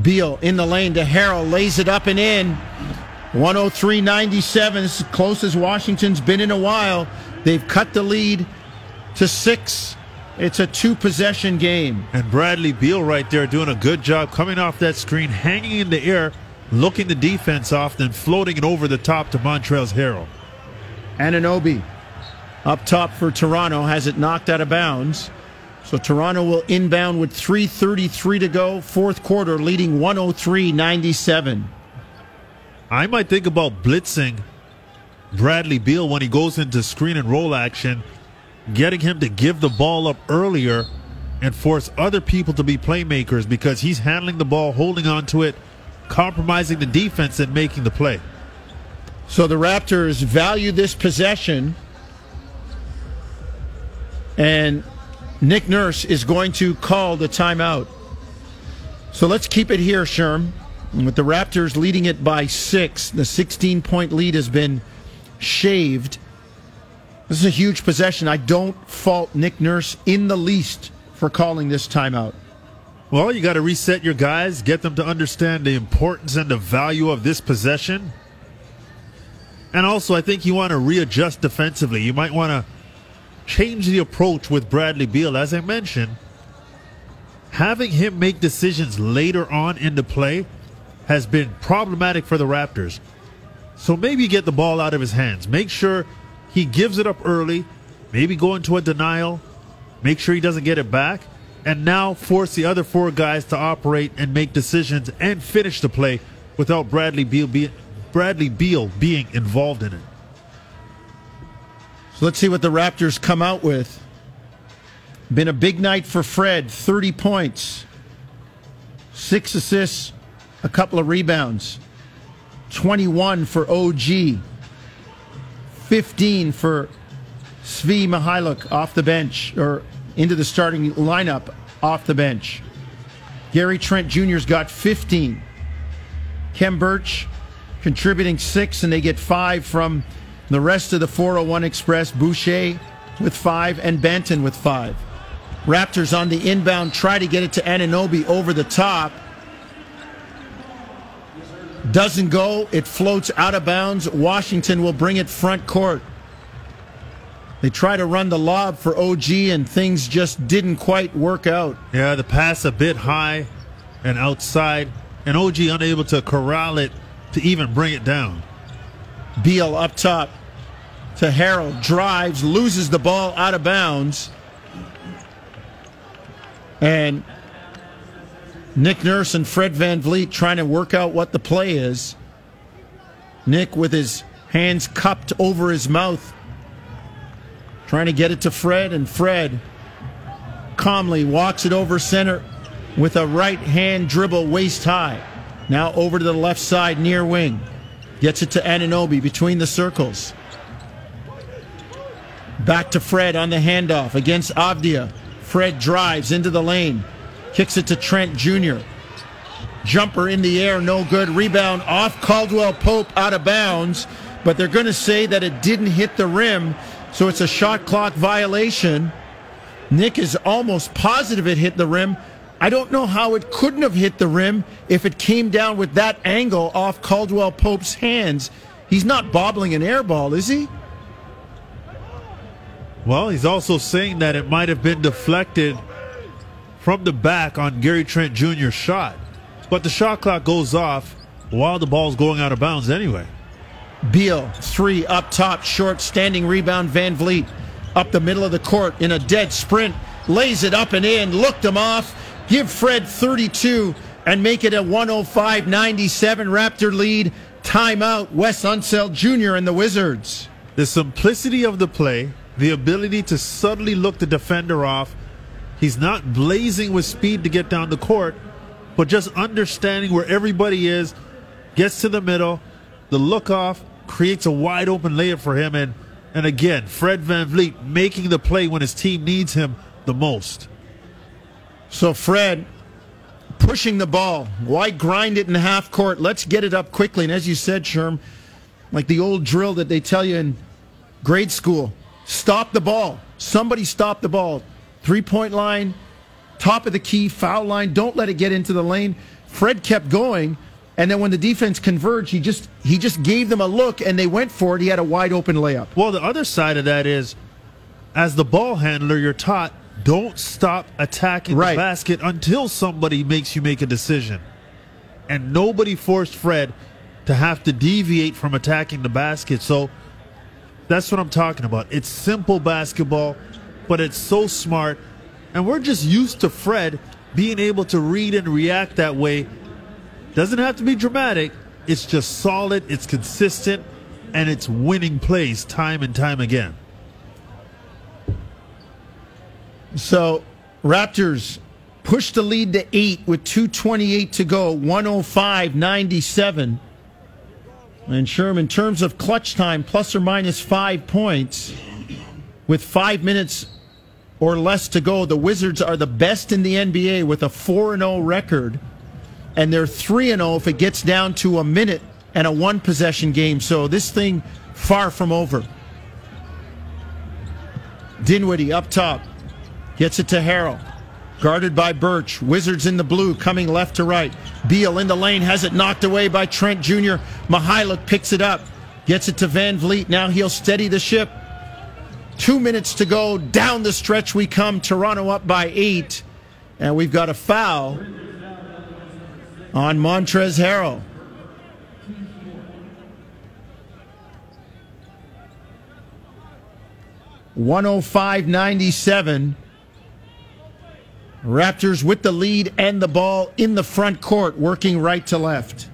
Beal in the lane to Harrell, lays it up and in. 103.97, is close as Washington's been in a while. They've cut the lead to six. It's a two possession game. And Bradley Beal right there doing a good job coming off that screen, hanging in the air, looking the defense off, then floating it over the top to Montrezl Harrell. Anunoby up top for Toronto has it knocked out of bounds. So Toronto will inbound with 3.33 to go, fourth quarter, leading 103 97. I might think about blitzing Bradley Beal when he goes into screen and roll action, getting him to give the ball up earlier and force other people to be playmakers because he's handling the ball, holding on to it, compromising the defense, and making the play. So the Raptors value this possession. And Nick Nurse is going to call the timeout. So let's keep it here, Sherm. With the Raptors leading it by six, the 16 point lead has been shaved. This is a huge possession. I don't fault Nick Nurse in the least for calling this timeout. Well, you got to reset your guys, get them to understand the importance and the value of this possession. And also, I think you want to readjust defensively. You might want to change the approach with Bradley Beal. As I mentioned, having him make decisions later on in the play has been problematic for the Raptors. So maybe get the ball out of his hands. Make sure he gives it up early. Maybe go into a denial. Make sure he doesn't get it back. And now force the other four guys to operate and make decisions and finish the play without Bradley Beal, be, Bradley Beal being involved in it. So let's see what the Raptors come out with. Been a big night for Fred, 30 points, six assists, a couple of rebounds, 21 for OG, 15 for Svi Mykhailiuk off the bench or into the starting lineup off the bench. Gary Trent Jr.'s got 15. Khem Birch contributing six, and they get five from the rest of the 401 Express. Boucher with five, and Banton with five. Raptors on the inbound try to get it to Anunoby over the top. Doesn't go. It floats out of bounds. Washington will bring it front court. They try to run the lob for OG, and things just didn't quite work out. Yeah, the pass a bit high and outside, and OG unable to corral it to even bring it down. Beal up top to Harrell, drives, loses the ball out of bounds. And Nick Nurse and Fred Van Vleet trying to work out what the play is. Nick with his hands cupped over his mouth, trying to get it to Fred, and Fred calmly walks it over center with a right hand dribble waist high. Now over to the left side near wing. Gets it to Anunoby between the circles. Back to Fred on the handoff against Avdija. Fred drives into the lane, kicks it to Trent Jr. Jumper in the air, no good. Rebound off Caldwell Pope out of bounds, but they're going to say that it didn't hit the rim, so it's a shot clock violation. Nick is almost positive it hit the rim. I don't know how it couldn't have hit the rim if it came down with that angle off Caldwell Pope's hands. He's not bobbling an air ball, is he? Well, he's also saying that it might have been deflected from the back on Gary Trent Jr.'s shot. But the shot clock goes off while the ball's going out of bounds anyway. Beal, three up top, short, standing rebound. Van Vleet up the middle of the court in a dead sprint, lays it up and in, looked him off, give Fred 32 and make it a 105 97 Raptor lead. Timeout, Wes Unseld Jr. and the Wizards. The simplicity of the play, the ability to subtly look the defender off. He's not blazing with speed to get down the court, but just understanding where everybody is, gets to the middle, the look off, creates a wide open layup for him. And, and again, Fred Van Vleet making the play when his team needs him the most. So, Fred pushing the ball. Why grind it in half court? Let's get it up quickly. And as you said, Sherm, like the old drill that they tell you in grade school stop the ball. Somebody stop the ball. Three point line, top of the key, foul line. Don't let it get into the lane. Fred kept going. And then when the defense converged, he just he just gave them a look and they went for it. He had a wide open layup. Well, the other side of that is as the ball handler, you're taught don't stop attacking Right. the basket until somebody makes you make a decision. And nobody forced Fred to have to deviate from attacking the basket. So that's what I'm talking about. It's simple basketball, but it's so smart. And we're just used to Fred being able to read and react that way. Doesn't have to be dramatic. It's just solid, it's consistent, and it's winning plays time and time again. So Raptors push the lead to eight with 228 to go, 105 97. And Sherm, in terms of clutch time, plus or minus five points, with five minutes or less to go, the Wizards are the best in the NBA with a 4 0 record. And they're 3 0 if it gets down to a minute and a one possession game. So this thing far from over. Dinwiddie up top. Gets it to Harrell. Guarded by Birch. Wizards in the blue coming left to right. Beal in the lane has it knocked away by Trent Jr. Mykhailiuk picks it up. Gets it to Van Vleet. Now he'll steady the ship. Two minutes to go. Down the stretch we come. Toronto up by eight. And we've got a foul on Montrezl Harrell. One oh five ninety seven. Raptors with the lead and the ball in the front court, working right to left.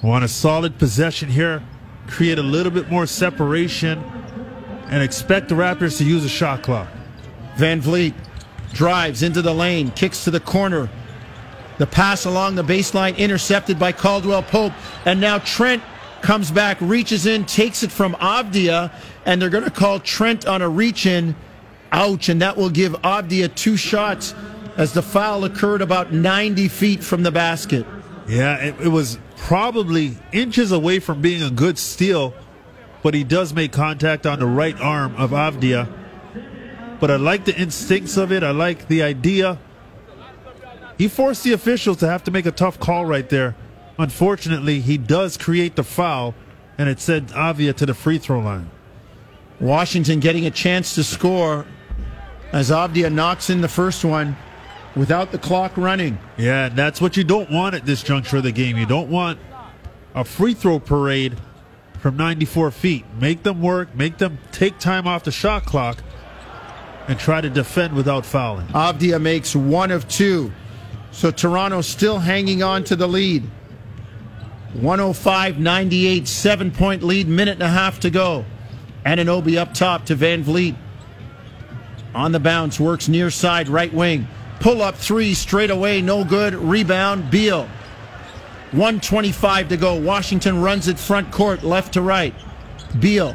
Want a solid possession here, create a little bit more separation, and expect the Raptors to use a shot clock. Van Vleet drives into the lane, kicks to the corner. The pass along the baseline intercepted by Caldwell Pope. And now Trent comes back, reaches in, takes it from Avdija, and they're going to call Trent on a reach in. Ouch. And that will give Avdija two shots as the foul occurred about 90 feet from the basket. Yeah, it, it was probably inches away from being a good steal, but he does make contact on the right arm of Avdija. But I like the instincts of it. I like the idea. He forced the officials to have to make a tough call right there. Unfortunately, he does create the foul, and it sent Avdija to the free throw line. Washington getting a chance to score as Avdija knocks in the first one without the clock running. Yeah, that's what you don't want at this juncture of the game. You don't want a free throw parade from 94 feet. Make them work, make them take time off the shot clock, and try to defend without fouling. Avdija makes one of two. So Toronto still hanging on to the lead. 105 98, seven point lead, minute and a half to go. Anunoby up top to Van Vleet. On the bounce, works near side, right wing. Pull up three straight away, no good. Rebound, Beal. 125 to go. Washington runs it front court, left to right. Beal.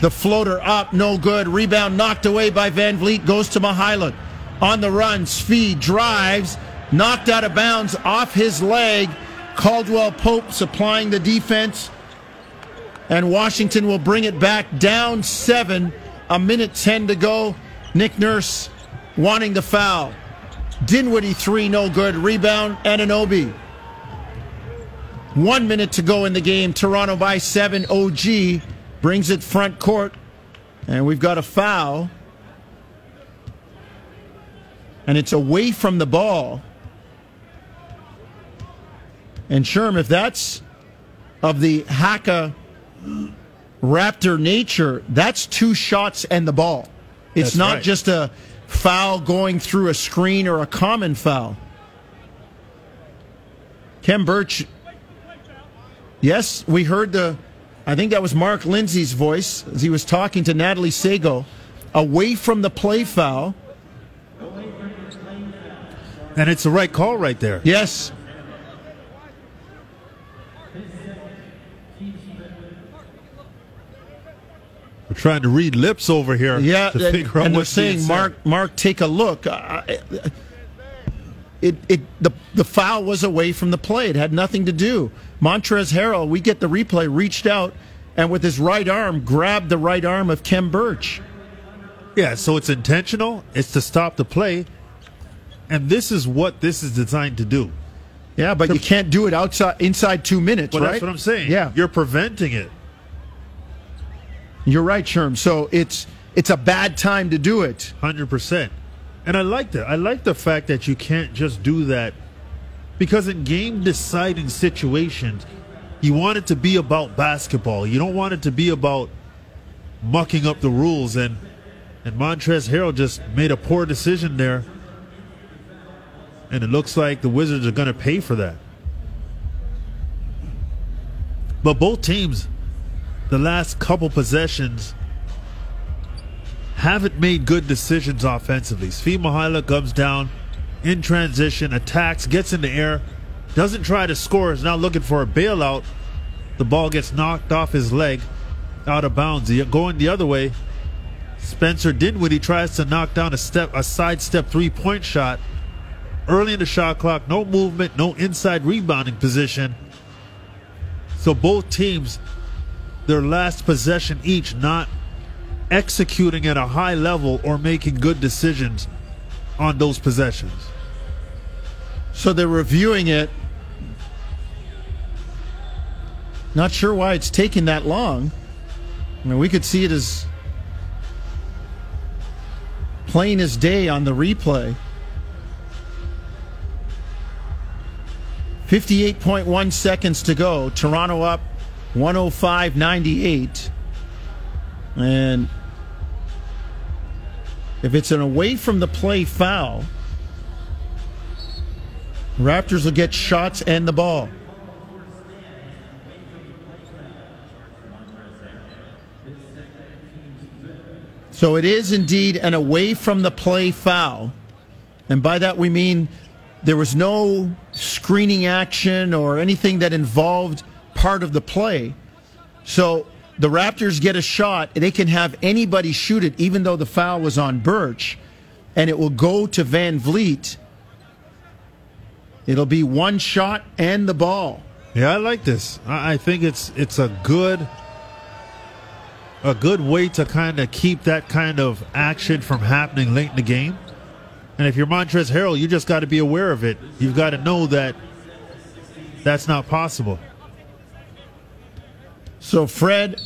The floater up, no good. Rebound knocked away by Van Vleet, goes to Mykhailiuk. On the run, Speed drives, knocked out of bounds off his leg. Caldwell Pope supplying the defense. And Washington will bring it back down seven. A minute 10 to go. Nick Nurse wanting the foul. Dinwiddie three, no good. Rebound, Anunoby. One minute to go in the game. Toronto by seven. OG brings it front court. And we've got a foul. And it's away from the ball. And Sherm, if that's of the Haka Raptor nature, that's two shots and the ball. It's That's not right. just a foul going through a screen or a common foul. Khem Birch. Yes, we heard the. I think that was Mark Lindsay's voice as he was talking to Natalie Sago. Away from the play foul. And it's the right call right there. Yes. We're trying to read lips over here Yeah, to and, figure out and they're saying, said. Mark, Mark, take a look. Uh, it, it, the, the foul was away from the play. It had nothing to do. Montrezl Harrell, we get the replay, reached out and with his right arm grabbed the right arm of Kem Birch. Yeah, so it's intentional. It's to stop the play. And this is what this is designed to do. Yeah, but you can't do it outside inside two minutes, right? that's what I'm saying. Yeah, You're preventing it. you're right, Sherm. So it's it's a bad time to do it. Hundred percent, and I like that. I like the fact that you can't just do that because in game deciding situations, you want it to be about basketball. You don't want it to be about mucking up the rules. And and Montrezl Harrell just made a poor decision there, and it looks like the Wizards are going to pay for that. But both teams, the last couple possessions haven't made good decisions offensively. Svi Mykhailiuk comes down in transition, attacks, gets in the air, doesn't try to score, is now looking for a bailout. The ball gets knocked off his leg, out of bounds. Going the other way, Spencer Dinwiddie tries to knock down a step, a sidestep three point shot. Early in the shot clock, no movement, no inside rebounding position. So both teams, their last possession each, not executing at a high level or making good decisions on those possessions. So they're reviewing it. Not sure why it's taking that long. I mean, we could see it as plain as day on the replay. 58.1 seconds to go. Toronto up 105 98. And if it's an away from the play foul, Raptors will get shots and the ball. So it is indeed an away from the play foul. And by that we mean there was no screening action or anything that involved part of the play. So the Raptors get a shot. They can have anybody shoot it, even though the foul was on Birch, and it will go to Van Vleet. It'll be one shot and the ball. Yeah, I like this. I I think it's it's a good a good way to kind of keep that kind of action from happening late in the game. And if you're Montrezl Harrell, you just got to be aware of it. You've got to know that that's not possible. So Fred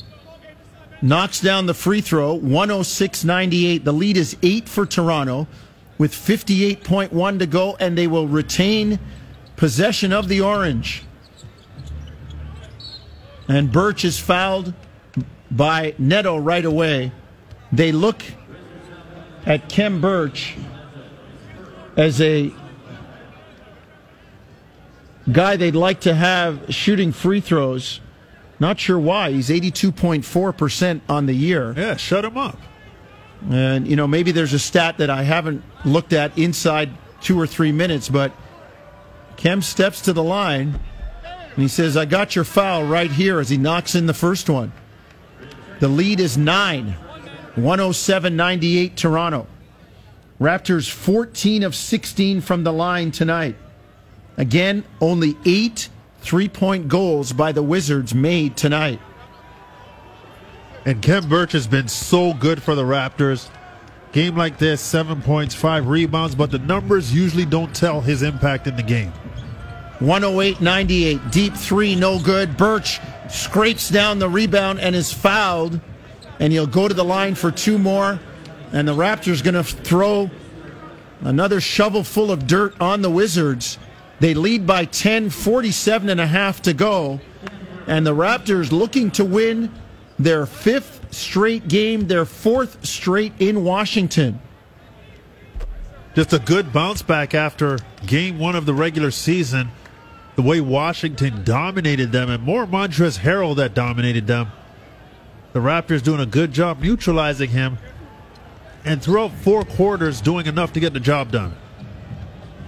knocks down the free throw, 106 98. The lead is eight for Toronto with 58.1 to go, and they will retain possession of the orange. And Birch is fouled by Neto right away. They look at Khem Birch as a guy they'd like to have shooting free throws. Not sure why. He's 82.4% on the year. Yeah, shut him up. And, you know, maybe there's a stat that I haven't looked at inside two or three minutes, but Kem steps to the line and he says, I got your foul right here as he knocks in the first one. The lead is nine, 107 98 Toronto. Raptors 14 of 16 from the line tonight. Again, only eight three point goals by the Wizards made tonight. And Kem Birch has been so good for the Raptors. Game like this, seven points, five rebounds, but the numbers usually don't tell his impact in the game. 108 98. Deep three, no good. Birch scrapes down the rebound and is fouled. And he'll go to the line for two more. And the Raptors going to throw another shovel full of dirt on the Wizards. They lead by 10, 47 and a half to go. And the Raptors looking to win their fifth straight game, their fourth straight in Washington. Just a good bounce back after game one of the regular season. The way Washington dominated them, and more Montrezl Harrell that dominated them. The Raptors doing a good job neutralizing him, and throughout four quarters, doing enough to get the job done.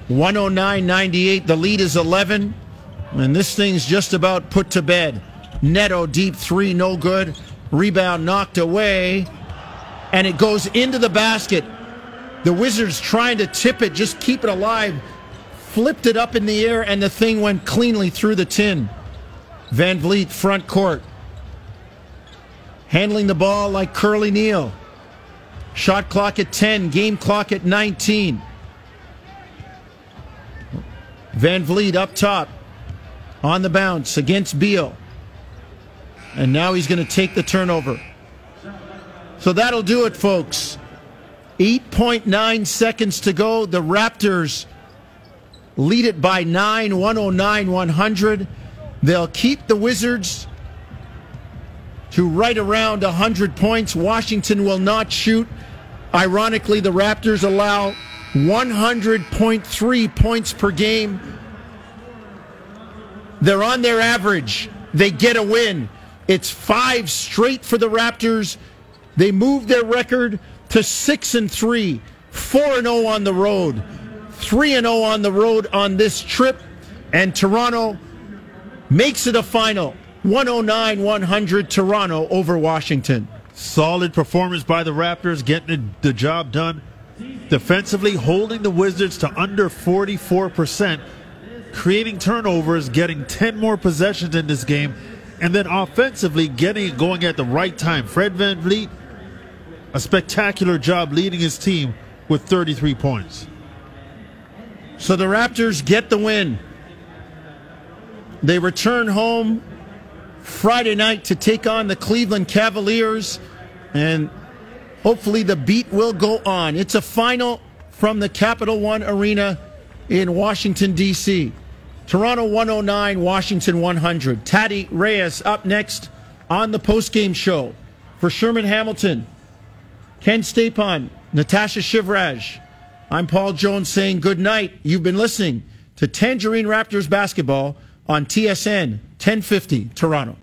109 98. The lead is 11. And this thing's just about put to bed. Neto deep three, no good. Rebound knocked away. And it goes into the basket. The Wizards trying to tip it, just keep it alive. Flipped it up in the air, and the thing went cleanly through the tin. Van Vleet, front court. Handling the ball like Curly Neal. Shot clock at 10, game clock at 19. Van Vleet up top on the bounce against Beal. And now he's going to take the turnover. So that'll do it, folks. 8.9 seconds to go. The Raptors lead it by 9, 109 100. They'll keep the Wizards to right around 100 points. Washington will not shoot. Ironically, the Raptors allow 100.3 points per game. They're on their average. They get a win. It's five straight for the Raptors. They move their record to 6 and 3, 4 and 0 on the road, 3 and 0 on the road on this trip, and Toronto makes it a final. 109 100 Toronto over Washington. Solid performance by the Raptors, getting the job done. Defensively, holding the Wizards to under 44%, creating turnovers, getting 10 more possessions in this game, and then offensively, getting it going at the right time. Fred Van Vleet, a spectacular job leading his team with 33 points. So the Raptors get the win. They return home Friday night to take on the Cleveland Cavaliers, and hopefully the beat will go on. It's a final from the Capital One Arena in Washington, D.C. Toronto 109, Washington 100. Taddy Reyes up next on the postgame show for Sherman Hamilton, Ken Stapon, Natasha Shivraj. I'm Paul Jones saying good night. You've been listening to Tangerine Raptors basketball on TSN 1050 Toronto.